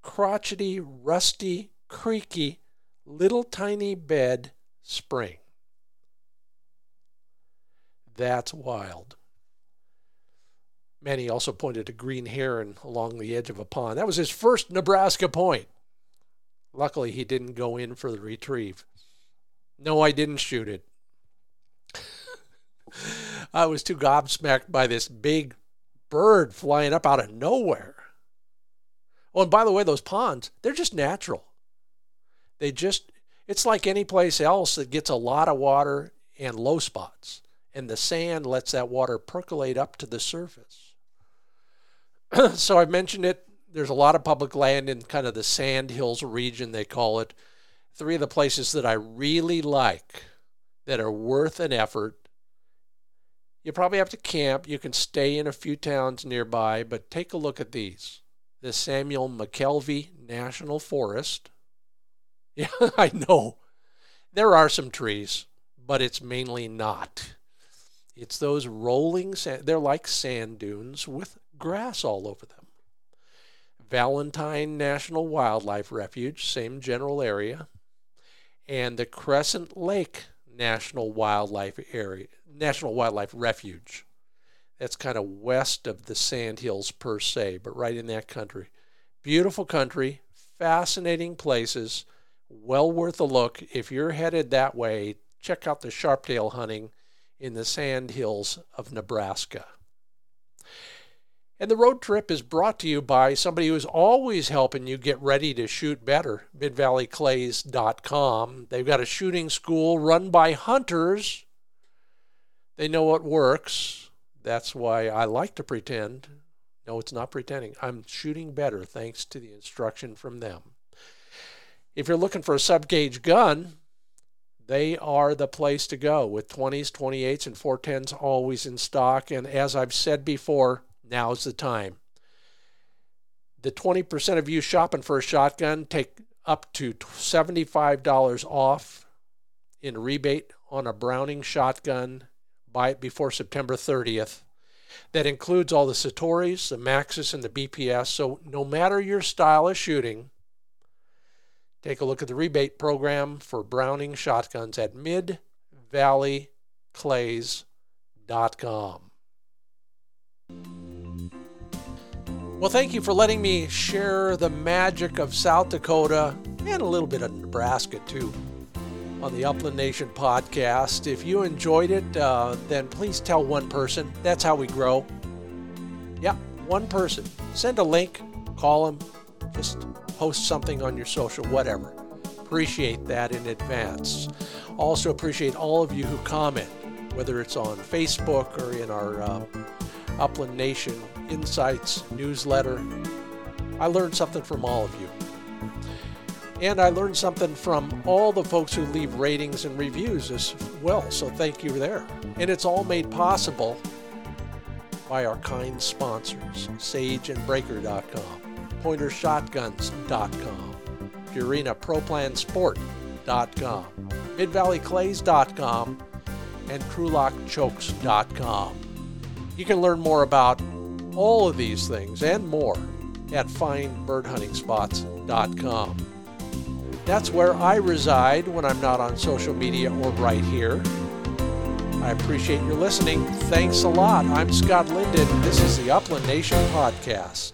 crotchety, rusty, creaky, little tiny bed spring. That's wild. Manny also pointed a green heron along the edge of a pond. That was his first Nebraska point. Luckily, he didn't go in for the retrieve. No, I didn't shoot it. I was too gobsmacked by this big bird flying up out of nowhere. Oh, and by the way, those ponds, they're just natural. They just, it's like any place else that gets a lot of water and low spots. And the sand lets that water percolate up to the surface. so I've mentioned it. There's a lot of public land in kind of the Sand Hills region, they call it. Three of the places that I really like that are worth an effort. You probably have to camp. You can stay in a few towns nearby, but take a look at these. The Samuel McKelvie National Forest. Yeah, I know. There are some trees, but it's mainly not. It's those rolling sand. They're like sand dunes with grass all over them. Valentine National Wildlife Refuge, same general area, and the Crescent Lake National Wildlife Area, National Wildlife Refuge. That's kind of west of the Sandhills per se, but right in that country. Beautiful country, fascinating places, well worth a look. If you're headed that way, check out the sharptail hunting in the Sandhills of Nebraska. And the road trip is brought to you by somebody who's always helping you get ready to shoot better, midvalleyclays.com. They've got a shooting school run by hunters. They know what works. That's why I like to pretend. No, it's not pretending. I'm shooting better thanks to the instruction from them. If you're looking for a sub gauge gun, they are the place to go with 20s, 28s, and 410s always in stock. And as I've said before, Now's the time. The 20% of you shopping for a shotgun take up to $75 off in rebate on a Browning shotgun. Buy it before September 30th. That includes all the Citoris, the Maxus, and the BPS. So no matter your style of shooting, take a look at the rebate program for Browning shotguns at midvalleyclays.com. Well, thank you for letting me share the magic of South Dakota and a little bit of Nebraska too on the Upland Nation podcast. If you enjoyed it, uh, then please tell one person. That's how we grow. Yeah, one person. Send a link, call them, just post something on your social, whatever. Appreciate that in advance. Also, appreciate all of you who comment, whether it's on Facebook or in our uh, Upland Nation Insights newsletter. I learned something from all of you. And I learned something from all the folks who leave ratings and reviews as well, so thank you there. And it's all made possible by our kind sponsors, sageandbraker.com, pointershotguns.com, Purina ProPlansport.com, MidValleyClays.com, and TrulockChokes.com. You can learn more about all of these things and more at findbirdhuntingspots.com. That's where I reside when I'm not on social media or right here. I appreciate your listening. Thanks a lot. I'm Scott Linden. This is the Upland Nation Podcast.